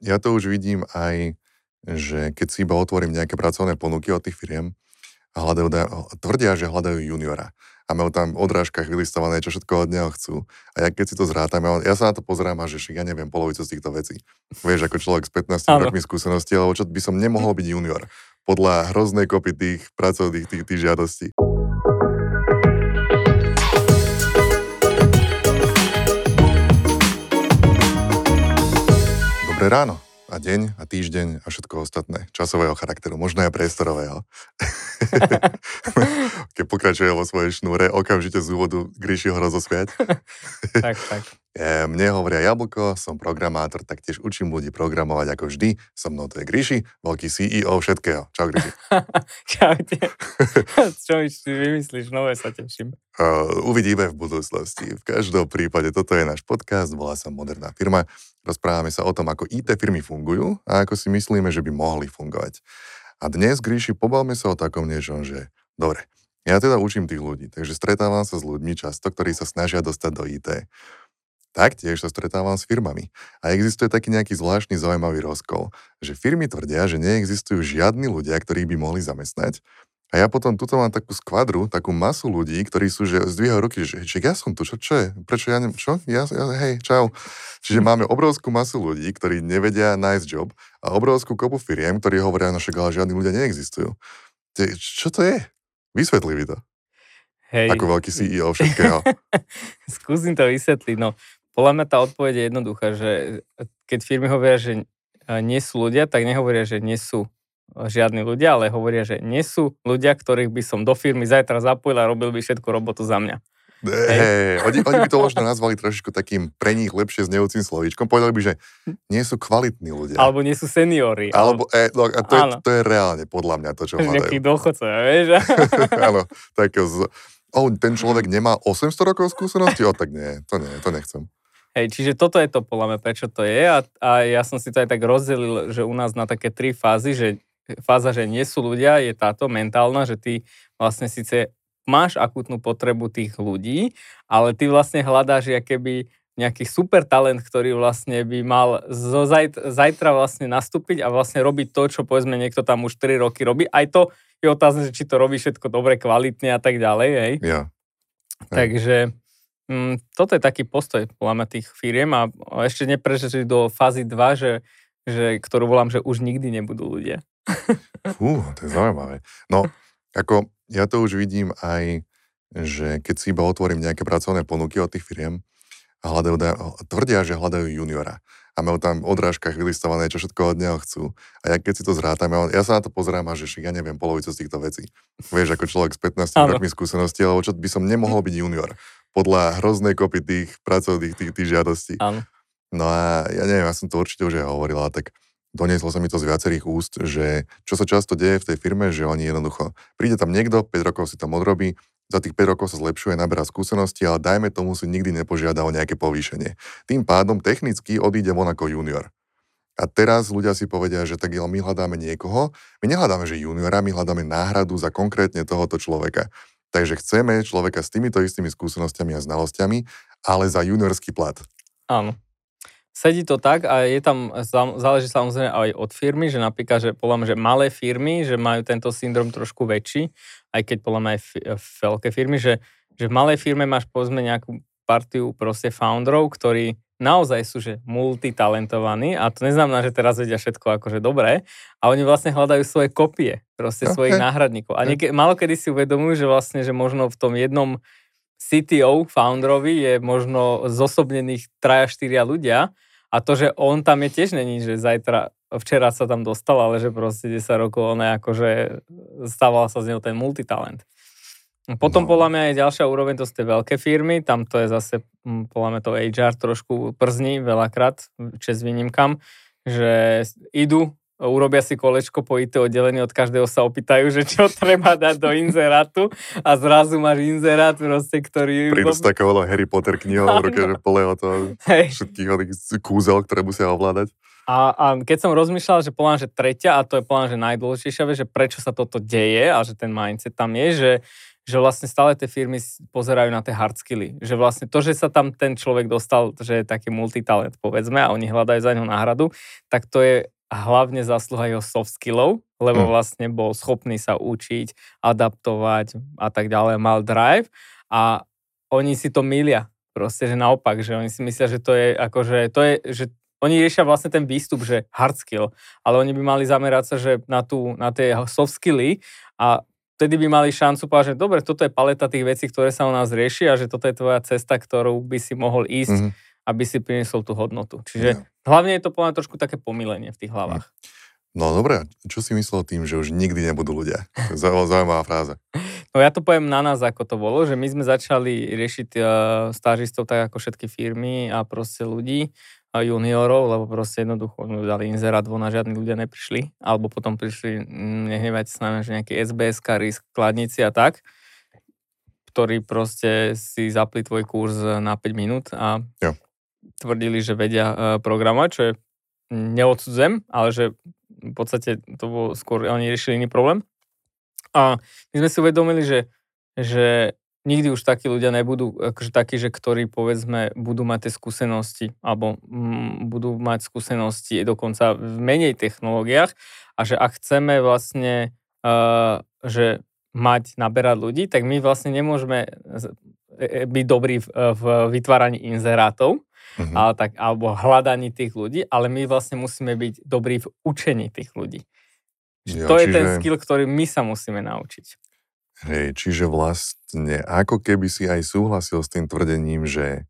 ja to už vidím aj, že keď si iba otvorím nejaké pracovné ponuky od tých firiem, hľadajú, tvrdia, že hľadajú juniora a majú tam odrážkach vylistované, čo všetko od neho chcú. A ja keď si to zrátam, ja sa na to pozerám a že ja neviem polovicu z týchto vecí. Vieš, ako človek s 15 ano. rokmi skúsenosti, alebo čo by som nemohol byť junior podľa hroznej kopy tých pracovných tých, tých žiadostí. Dobré ráno a deň a týždeň a všetko ostatné časového charakteru, možno aj priestorového. Keď pokračuje vo svojej šnúre, okamžite z úvodu Gríši ho rozosviať. tak, tak. Mne hovoria Jablko, som programátor, taktiež učím ľudí programovať ako vždy. So mnou to je Gríši, veľký CEO všetkého. Čau Gríši. Čaute. Čo mi vymyslíš, nové sa teším. Uh, uvidíme v budúcnosti. V každom prípade toto je náš podcast, volá sa Moderná firma. Rozprávame sa o tom, ako IT firmy fungujú a ako si myslíme, že by mohli fungovať. A dnes, Gríši, pobavme sa o takom niečom, že dobre, ja teda učím tých ľudí, takže stretávam sa s ľuďmi často, ktorí sa snažia dostať do IT. Taktiež sa stretávam s firmami. A existuje taký nejaký zvláštny zaujímavý rozkol, že firmy tvrdia, že neexistujú žiadni ľudia, ktorí by mohli zamestnať. A ja potom tuto mám takú skvadru, takú masu ľudí, ktorí sú, že zdvíhajú ruky, že, že ja som tu, čo, čo je? Prečo ja neviem, čo? Ja, ja, hej, čau. Čiže máme obrovskú masu ľudí, ktorí nevedia nájsť job a obrovskú kopu firiem, ktorí hovoria, no však ale žiadni ľudia neexistujú. Čo to je? Vysvetli mi to. Hej. Ako veľký CEO všetkého. Skúsim to vysvetliť. No, podľa mňa tá odpoveď je jednoduchá, že keď firmy hovoria, že nie sú ľudia, tak nehovoria, že nie sú žiadni ľudia, ale hovoria, že nie sú ľudia, ktorých by som do firmy zajtra zapojil a robil by všetku robotu za mňa. Hey, oni, oni by to možno nazvali trošičku takým pre nich lepšie znejúcim slovíčkom. Povedali by, že nie sú kvalitní ľudia. Alebo nie sú seniori. Alebo, e, no, a to, je, to je reálne podľa mňa to, čo hľadajú. Nejaký dôchodcovia, vieš? Áno, tak z, oh, ten človek nemá 800 rokov skúsenosti? O, tak nie, to nie, to nechcem. Hej, čiže toto je to podľa mňa, prečo to je a, a ja som si to aj tak rozdelil, že u nás na také tri fázy, že fáza, že nie sú ľudia, je táto mentálna, že ty vlastne síce máš akútnu potrebu tých ľudí, ale ty vlastne hľadáš keby nejaký super talent, ktorý vlastne by mal zo zajtra, zajtra vlastne nastúpiť a vlastne robiť to, čo povedzme niekto tam už 3 roky robí. Aj to je otázne, či to robí všetko dobre, kvalitne a tak ďalej, hej. Ja. Takže Mm, toto je taký postoj podľa tých firiem a ešte neprežili do fázy 2, že, že, ktorú volám, že už nikdy nebudú ľudia. Fú, to je zaujímavé. No, ako ja to už vidím aj, že keď si iba otvorím nejaké pracovné ponuky od tých firiem hľadajú, tvrdia, že hľadajú juniora a majú tam odrážkach vylistované, čo všetko od neho chcú. A ja keď si to zrátam, ja sa na to pozerám a že ja neviem polovicu z týchto vecí. Vieš, ako človek s 15 ano. rokmi skúsenosti, alebo čo by som nemohol byť junior podľa hroznej kopy tých pracovných tých, tých žiadostí. Áno. No a ja neviem, ja som to určite už aj hovorila, tak donieslo sa mi to z viacerých úst, že čo sa často deje v tej firme, že oni jednoducho, príde tam niekto, 5 rokov si tam odrobí, za tých 5 rokov sa zlepšuje, naberá skúsenosti, ale dajme tomu si nikdy nepožiada o nejaké povýšenie. Tým pádom technicky odíde von ako junior. A teraz ľudia si povedia, že tak my hľadáme niekoho, my nehľadáme, že juniora, my hľadáme náhradu za konkrétne tohoto človeka. Takže chceme človeka s týmito istými skúsenostiami a znalosťami, ale za juniorský plat. Áno. Sedí to tak a je tam, záleží samozrejme aj od firmy, že napríklad, že podľa mňa, že malé firmy, že majú tento syndrom trošku väčší, aj keď podľa mňa aj veľké firmy, že, že v malej firme máš povedzme nejakú partiu proste founderov, ktorí naozaj sú že multitalentovaní a to neznamená, že teraz vedia všetko akože dobré a oni vlastne hľadajú svoje kopie, proste okay. svojich náhradníkov. A nieke, malo kedy si uvedomujú, že vlastne, že možno v tom jednom CTO, founderovi je možno zosobnených traja, štyria ľudia a to, že on tam je tiež není, že zajtra, včera sa tam dostal, ale že proste 10 rokov on je akože stával sa z neho ten multitalent. Potom no. podľa mňa je ďalšia úroveň, to sú tie veľké firmy, tam to je zase, hm, podľa mňa to HR trošku przní veľakrát, čes výnimkam, že idú, urobia si kolečko po IT oddelení, od každého sa opýtajú, že čo treba dať do inzerátu a zrazu máš inzerát proste, ktorý... Prídu z takého Harry Potter knihou, v ruke, že plného to všetkých kúzel, ktoré musia ovládať. A, a keď som rozmýšľal, že plán, že tretia, a to je plán, že najdôležitejšia vec, že prečo sa toto deje a že ten mindset tam je, že že vlastne stále tie firmy pozerajú na tie hard skilly. Že vlastne to, že sa tam ten človek dostal, že je taký multitalent, povedzme, a oni hľadajú za ňou náhradu, tak to je hlavne zásluha jeho soft skillov, lebo mm. vlastne bol schopný sa učiť, adaptovať a tak ďalej, mal drive a oni si to milia. Proste, že naopak, že oni si myslia, že to je akože, to je, že oni riešia vlastne ten výstup, že hard skill, ale oni by mali zamerať sa, že na, tú, na tie soft skilly a vtedy by mali šancu povedať, že dobre, toto je paleta tých vecí, ktoré sa u nás riešia a že toto je tvoja cesta, ktorú by si mohol ísť, mm-hmm. Aby si priniesol tú hodnotu. Čiže yeah. hlavne je to povedať trošku také pomilenie v tých hlavách. Mm. No dobre, čo si myslel tým, že už nikdy nebudú ľudia? Zaujímavá fráza. No ja to poviem na nás, ako to bolo, že my sme začali riešiť uh, stážistov tak ako všetky firmy a proste ľudí, a juniorov, lebo proste jednoducho sme dali inzerát von a žiadni ľudia neprišli. Alebo potom prišli, mm, nehnevajte s nami, že nejakí SBS-kari, skladníci a tak, ktorí proste si zapli tvoj kurz na 5 minút a jo. Tvrdili, že vedia uh, programovať, čo je neodsudzujem, ale že v podstate to bolo skôr, oni riešili iný problém. A my sme si uvedomili, že, že nikdy už takí ľudia nebudú, akože takí, že ktorí povedzme budú mať tie skúsenosti alebo m, mm, budú mať skúsenosti dokonca v menej technológiách a že ak chceme vlastne, uh, že mať, naberať ľudí, tak my vlastne nemôžeme e, e, byť dobrí v, v vytváraní inzerátov, uh-huh. ale tak, alebo hľadaní tých ľudí, ale my vlastne musíme byť dobrí v učení tých ľudí. Jo, to čiže... je ten skill, ktorý my sa musíme naučiť. Hej, čiže vlastne ako keby si aj súhlasil s tým tvrdením, že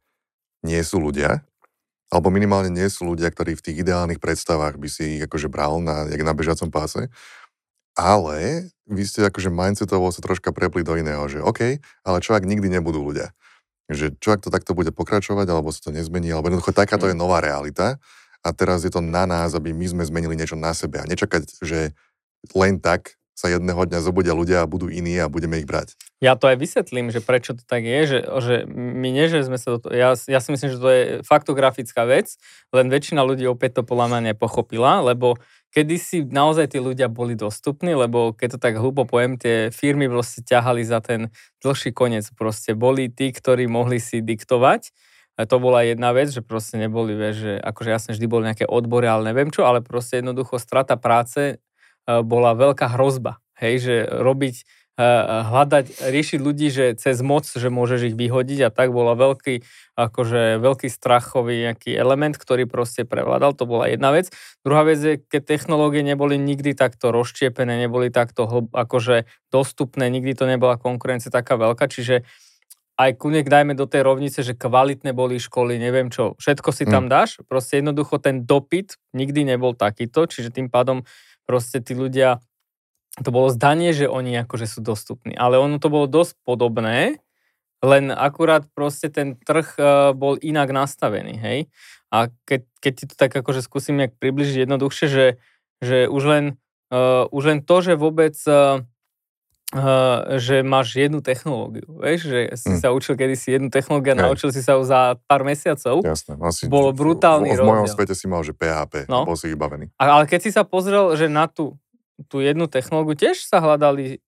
nie sú ľudia, alebo minimálne nie sú ľudia, ktorí v tých ideálnych predstavách by si ich akože bral na, jak na bežacom páse, ale vy ste akože mindsetovo sa troška prepli do iného, že OK, ale čo ak nikdy nebudú ľudia? Že čo ak to takto bude pokračovať, alebo sa to nezmení, alebo jednoducho takáto je mm. nová realita a teraz je to na nás, aby my sme zmenili niečo na sebe a nečakať, že len tak sa jedného dňa zobudia ľudia a budú iní a budeme ich brať. Ja to aj vysvetlím, že prečo to tak je, že, že my nie, že sme sa do toho, ja, ja si myslím, že to je faktografická vec, len väčšina ľudí opäť to podľa mňa nepochopila, lebo kedysi naozaj tí ľudia boli dostupní, lebo keď to tak hlúpo poviem, tie firmy proste ťahali za ten dlhší koniec. Proste boli tí, ktorí mohli si diktovať. A to bola jedna vec, že proste neboli, vieš, že akože jasne vždy boli nejaké odbory, ale neviem čo, ale proste jednoducho strata práce bola veľká hrozba. Hej, že robiť hľadať, riešiť ľudí, že cez moc, že môžeš ich vyhodiť a tak bola veľký, akože veľký strachový nejaký element, ktorý proste prevládal, to bola jedna vec. Druhá vec je, keď technológie neboli nikdy takto rozštiepené, neboli takto akože dostupné, nikdy to nebola konkurencia taká veľká, čiže aj kunek dajme do tej rovnice, že kvalitné boli školy, neviem čo, všetko si tam mm. dáš, proste jednoducho ten dopyt nikdy nebol takýto, čiže tým pádom proste tí ľudia to bolo zdanie, že oni akože sú dostupní. Ale ono to bolo dosť podobné, len akurát proste ten trh uh, bol inak nastavený, hej. A keď, keď ti to tak akože skúsim nejak približiť jednoduchšie, že, že už, len, uh, už len to, že vôbec uh, Uh, že máš jednu technológiu, vieš, že si hmm. sa učil kedysi jednu technológiu a naučil si sa ju za pár mesiacov. Jasné. Asi bolo brutálny v, v, v mojom svete si mal, že PHP, no. bol si vybavený. A, ale keď si sa pozrel, že na tú tú jednu technológiu tiež sa hľadali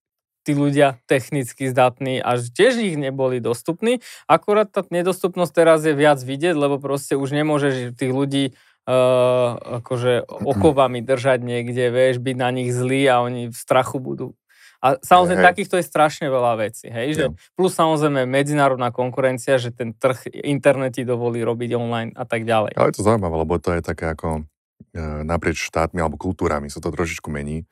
tí ľudia technicky zdatní a tiež ich neboli dostupní. Akurát tá nedostupnosť teraz je viac vidieť, lebo proste už nemôžeš tých ľudí uh, akože okovami držať niekde, vieš, byť na nich zlý a oni v strachu budú. A samozrejme, hej. takýchto je strašne veľa vecí, hej, že plus samozrejme medzinárodná konkurencia, že ten trh internety dovolí robiť online a tak ďalej. Ale je to zaujímavé, lebo to je také ako E, naprieč štátmi alebo kultúrami sa to trošičku mení.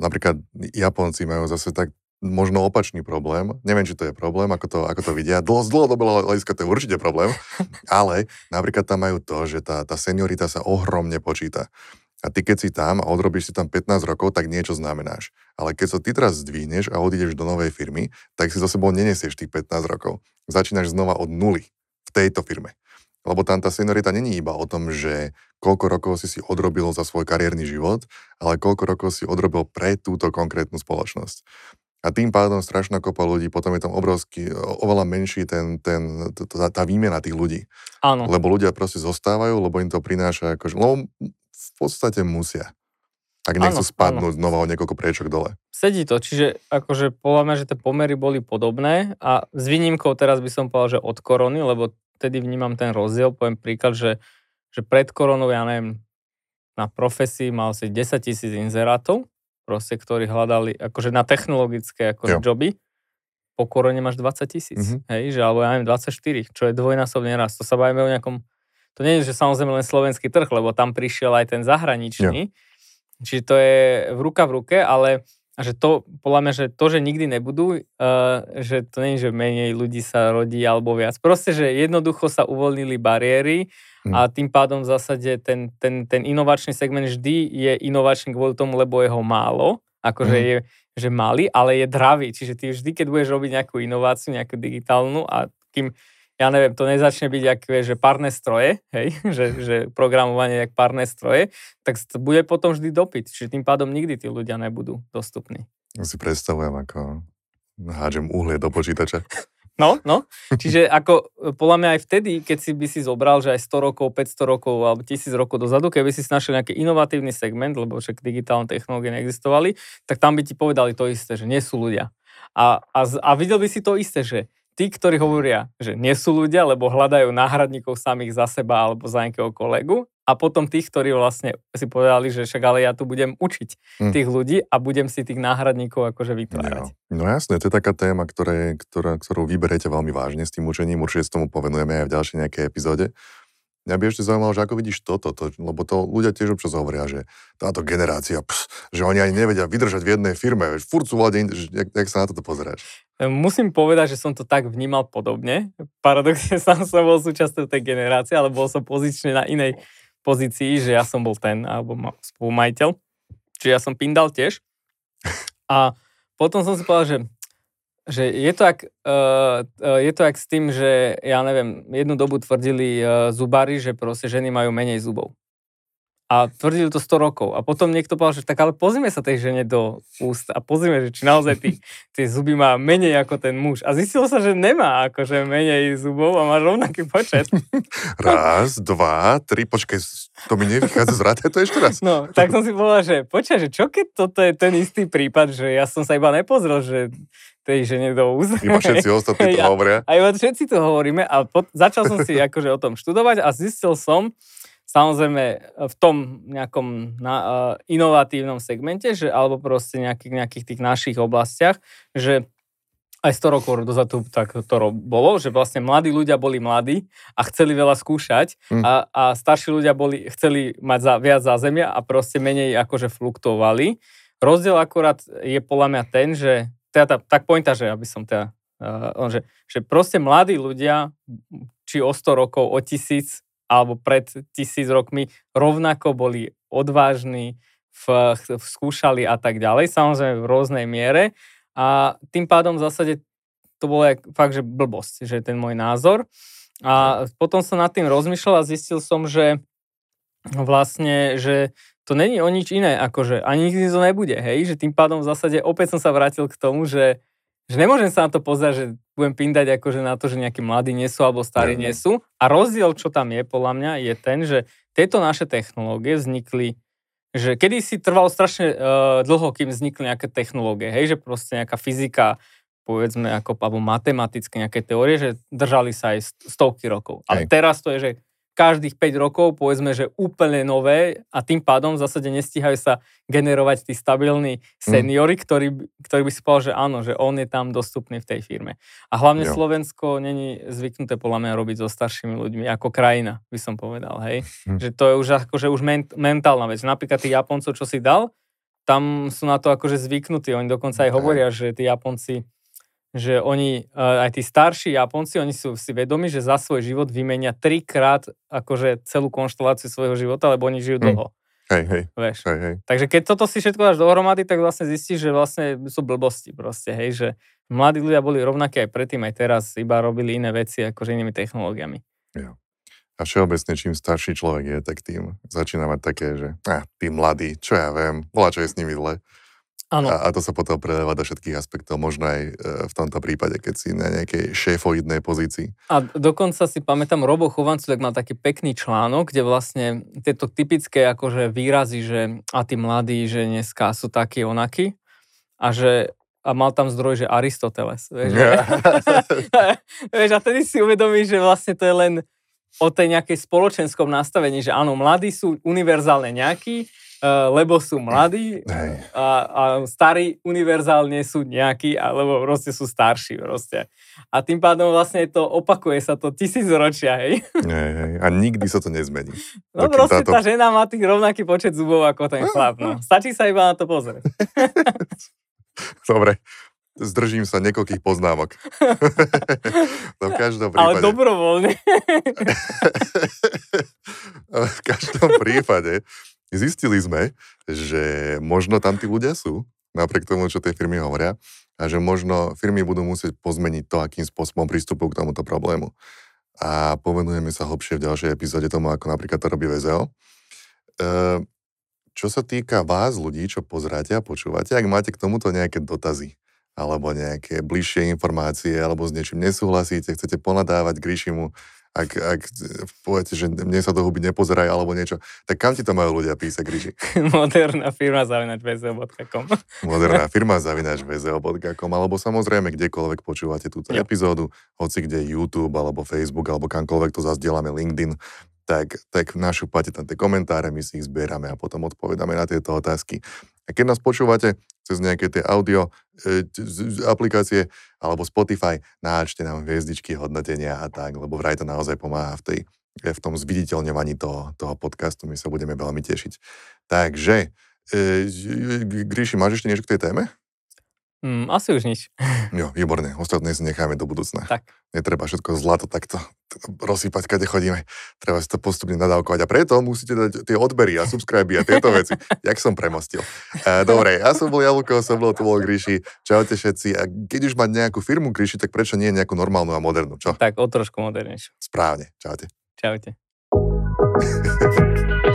Napríklad Japonci majú zase tak možno opačný problém. Neviem, či to je problém, ako to, ako to vidia. Dlho, z dlhodobého hľadiska to je určite problém, ale napríklad tam majú to, že tá, tá seniorita sa ohromne počíta. A ty keď si tam a odrobíš si tam 15 rokov, tak niečo znamenáš. Ale keď sa ty teraz zdvihneš a odídeš do novej firmy, tak si za sebou nenesieš tých 15 rokov. Začínaš znova od nuly v tejto firme. Lebo tam tá seniorita není iba o tom, že koľko rokov si si odrobil za svoj kariérny život, ale koľko rokov si odrobil pre túto konkrétnu spoločnosť. A tým pádom strašná kopa ľudí, potom je tam obrovský, oveľa menší ten, ten, tá, tá výmena tých ľudí. Áno. Lebo ľudia proste zostávajú, lebo im to prináša, akože, lebo v podstate musia. Ak nechcú spadnúť znova o niekoľko priečok dole. Sedí to, čiže akože podľa mňa, že tie pomery boli podobné a s výnimkou teraz by som povedal, že od korony, lebo tedy vnímam ten rozdiel, poviem príklad, že, že pred koronou, ja neviem, na profesii mal si 10 tisíc inzerátov, proste, ktorí hľadali akože na technologické akože joby. Po korone máš 20 tisíc, mm-hmm. hej, že alebo ja neviem, 24, čo je dvojnásobne raz. To sa bavíme o nejakom, to nie je, že samozrejme len slovenský trh, lebo tam prišiel aj ten zahraničný, jo Čiže to je v ruka v ruke, ale že to, podľa mňa, že to, že nikdy nebudú, uh, že to nie je, že menej ľudí sa rodí alebo viac. Proste, že jednoducho sa uvoľnili bariéry a tým pádom v zásade ten, ten, ten inovačný segment vždy je inovačný kvôli tomu, lebo je ho málo, akože hmm. je že malý, ale je dravý. Čiže ty vždy, keď budeš robiť nejakú inováciu, nejakú digitálnu a kým ja neviem, to nezačne byť, ak že párne stroje, hej, že, že programovanie jak párne stroje, tak bude potom vždy dopyt. Čiže tým pádom nikdy tí ľudia nebudú dostupní. Si predstavujem, ako hádžem uhlie do počítača. No, no. Čiže ako podľa mňa aj vtedy, keď si by si zobral, že aj 100 rokov, 500 rokov alebo 1000 rokov dozadu, keby si našiel nejaký inovatívny segment, lebo však digitálne technológie neexistovali, tak tam by ti povedali to isté, že nie sú ľudia. A, a, a videl by si to isté, že tí, ktorí hovoria, že nie sú ľudia, lebo hľadajú náhradníkov samých za seba alebo za nejakého kolegu a potom tých, ktorí vlastne si povedali, že však ale ja tu budem učiť hm. tých ľudí a budem si tých náhradníkov akože vytvárať. Jo. No jasne, to je taká téma, ktoré, ktorá, ktorú vyberiete veľmi vážne s tým učením, určite s tomu povenujeme aj v ďalšej nejakej epizóde. Mňa by ešte zaujímalo, že ako vidíš toto, to, lebo to ľudia tiež občas hovoria, že táto generácia, ps, že oni ani nevedia vydržať v jednej firme, furt sú vlade, jak, jak sa na toto pozeráš? Musím povedať, že som to tak vnímal podobne. Paradoxne sám som bol súčasťou tej generácie, ale bol som pozične na inej pozícii, že ja som bol ten, alebo spolumajiteľ. Čiže ja som pindal tiež. A potom som si povedal, že že je to, ak, uh, je to ak s tým, že ja neviem, jednu dobu tvrdili uh, zubári, že proste ženy majú menej zubov. A tvrdili to 100 rokov. A potom niekto povedal, že tak ale pozrime sa tej žene do úst a pozrime, že či naozaj tí, tie zuby má menej ako ten muž. A zistilo sa, že nemá akože menej zubov a má rovnaký počet. Raz, dva, tri, počkaj, to mi nevychádza z to ešte raz. No, tak som si povedal, že počkaj, že čo keď toto je ten istý prípad, že ja som sa iba nepozrel, že tej žene do úst. Iba všetci ostatní to hovoria. A iba všetci to hovoríme a pot, začal som si akože o tom študovať a zistil som, Samozrejme v tom nejakom na, uh, inovatívnom segmente, že, alebo proste nejakých, nejakých tých našich oblastiach, že aj 100 rokov dozadu tak to bolo, že vlastne mladí ľudia boli mladí a chceli veľa skúšať mm. a, a starší ľudia boli, chceli mať za, viac zázemia a proste menej akože fluktovali. Rozdiel akurát je podľa mňa ten, že teda tá, tak pointa, že aby som teda, uh, že, že proste mladí ľudia, či o 100 rokov, o tisíc, alebo pred tisíc rokmi rovnako boli odvážni, v, v, skúšali a tak ďalej, samozrejme v rôznej miere a tým pádom v zásade to bolo fakt, že blbosť, že ten môj názor. A potom som nad tým rozmýšľal a zistil som, že vlastne, že to není o nič iné, akože ani nikdy to nebude, hej, že tým pádom v zásade opäť som sa vrátil k tomu, že že nemôžem sa na to pozerať, že budem pindať akože na to, že nejakí mladí nie sú alebo starí nie sú. A rozdiel, čo tam je podľa mňa, je ten, že tieto naše technológie vznikli že kedy si trvalo strašne uh, dlho, kým vznikli nejaké technológie, hej, že proste nejaká fyzika, povedzme, ako, alebo matematické nejaké teórie, že držali sa aj stovky rokov. Ale teraz to je, že každých 5 rokov, povedzme, že úplne nové a tým pádom v zásade nestíhajú sa generovať tí stabilní mm. seniory, mm. ktorí, ktorí by si povedal, že áno, že on je tam dostupný v tej firme. A hlavne jo. Slovensko není zvyknuté podľa mňa robiť so staršími ľuďmi, ako krajina, by som povedal, hej. Mm. Že to je už akože už ment, mentálna vec. Napríklad tí Japoncov, čo si dal, tam sú na to akože zvyknutí. Oni dokonca aj hovoria, že tí Japonci že oni, eh, aj tí starší Japonci, oni sú si vedomi, že za svoj život vymenia trikrát akože celú konšteláciu svojho života, lebo oni žijú hm. dlho. Mm. Hej, hej. Vieš. Hej, hej. Takže keď toto si všetko dáš dohromady, tak vlastne zistíš, že vlastne sú blbosti proste, hej, že mladí ľudia boli rovnaké aj predtým, aj teraz, iba robili iné veci akože inými technológiami. Jo. A všeobecne, čím starší človek je, tak tým začína mať také, že ah, tí mladí, čo ja viem, bola čo je s nimi zle. Áno. A, a to sa potom prelieva do všetkých aspektov, možno aj e, v tomto prípade, keď si na nejakej šéfoidnej pozícii. A dokonca si pamätám, Robo Chovancu tak mal taký pekný článok, kde vlastne tieto typické akože výrazy, že a tí mladí, že dneska sú takí onakí a že a mal tam zdroj, že Aristoteles. Vieš, vieš, a tedy si uvedomíš, že vlastne to je len o tej nejakej spoločenskom nastavení, že áno, mladí sú univerzálne nejakí, lebo sú mladí a, a starí univerzálne sú nejakí, alebo proste sú starší proste. A tým pádom vlastne to opakuje sa to tisíc ročia, hej. Hej, hej. A nikdy sa to nezmení. No proste táto... tá žena má tých rovnaký počet zubov ako ten chlap, no. Stačí sa iba na to pozrieť. Dobre, zdržím sa niekoľkých poznámok. no v každom prípade... Ale dobrovoľne. v každom prípade Zistili sme, že možno tam tí ľudia sú, napriek tomu, čo tie firmy hovoria, a že možno firmy budú musieť pozmeniť to, akým spôsobom prístupujú k tomuto problému. A povenujeme sa hlbšie v ďalšej epizóde tomu, ako napríklad to robí VZO. E, čo sa týka vás, ľudí, čo pozráte a počúvate, ak máte k tomuto nejaké dotazy, alebo nejaké bližšie informácie, alebo s niečím nesúhlasíte, chcete ponadávať Gríšimu, ak, ak poviete, že mne sa do huby nepozeraj alebo niečo, tak kam ti to majú ľudia písať, Gríži? Moderná firma zavinač vzl.com Moderná firma zavinač vzl.com alebo samozrejme kdekoľvek počúvate túto jo. epizódu, hoci kde YouTube alebo Facebook alebo kamkoľvek to zazdielame LinkedIn, tak, tak našupate tam tie komentáre, my si ich zbierame a potom odpovedáme na tieto otázky. A keď nás počúvate cez nejaké tie audio e, aplikácie alebo Spotify, náčte nám hviezdičky, hodnotenia a tak, lebo vraj to naozaj pomáha v, tej, v tom zviditeľňovaní toho, toho podcastu. My sa budeme veľmi tešiť. Takže, e, Gríši, máš ešte niečo k tej téme? Mm, asi už nič. Jo, výborne. Ostatné si necháme do budúcna. Tak. Netreba všetko zlato takto rozsýpať, kade chodíme. Treba si to postupne nadávkovať. A preto musíte dať tie odbery a subscribe a tieto veci. Jak som premostil. E, dobre, ja som bol Jaluko, som bol tu bol Gríši. Čaute všetci. A keď už mať nejakú firmu Gríši, tak prečo nie nejakú normálnu a modernú, čo? Tak o trošku modernejšiu. Správne. Čaute. Čaute.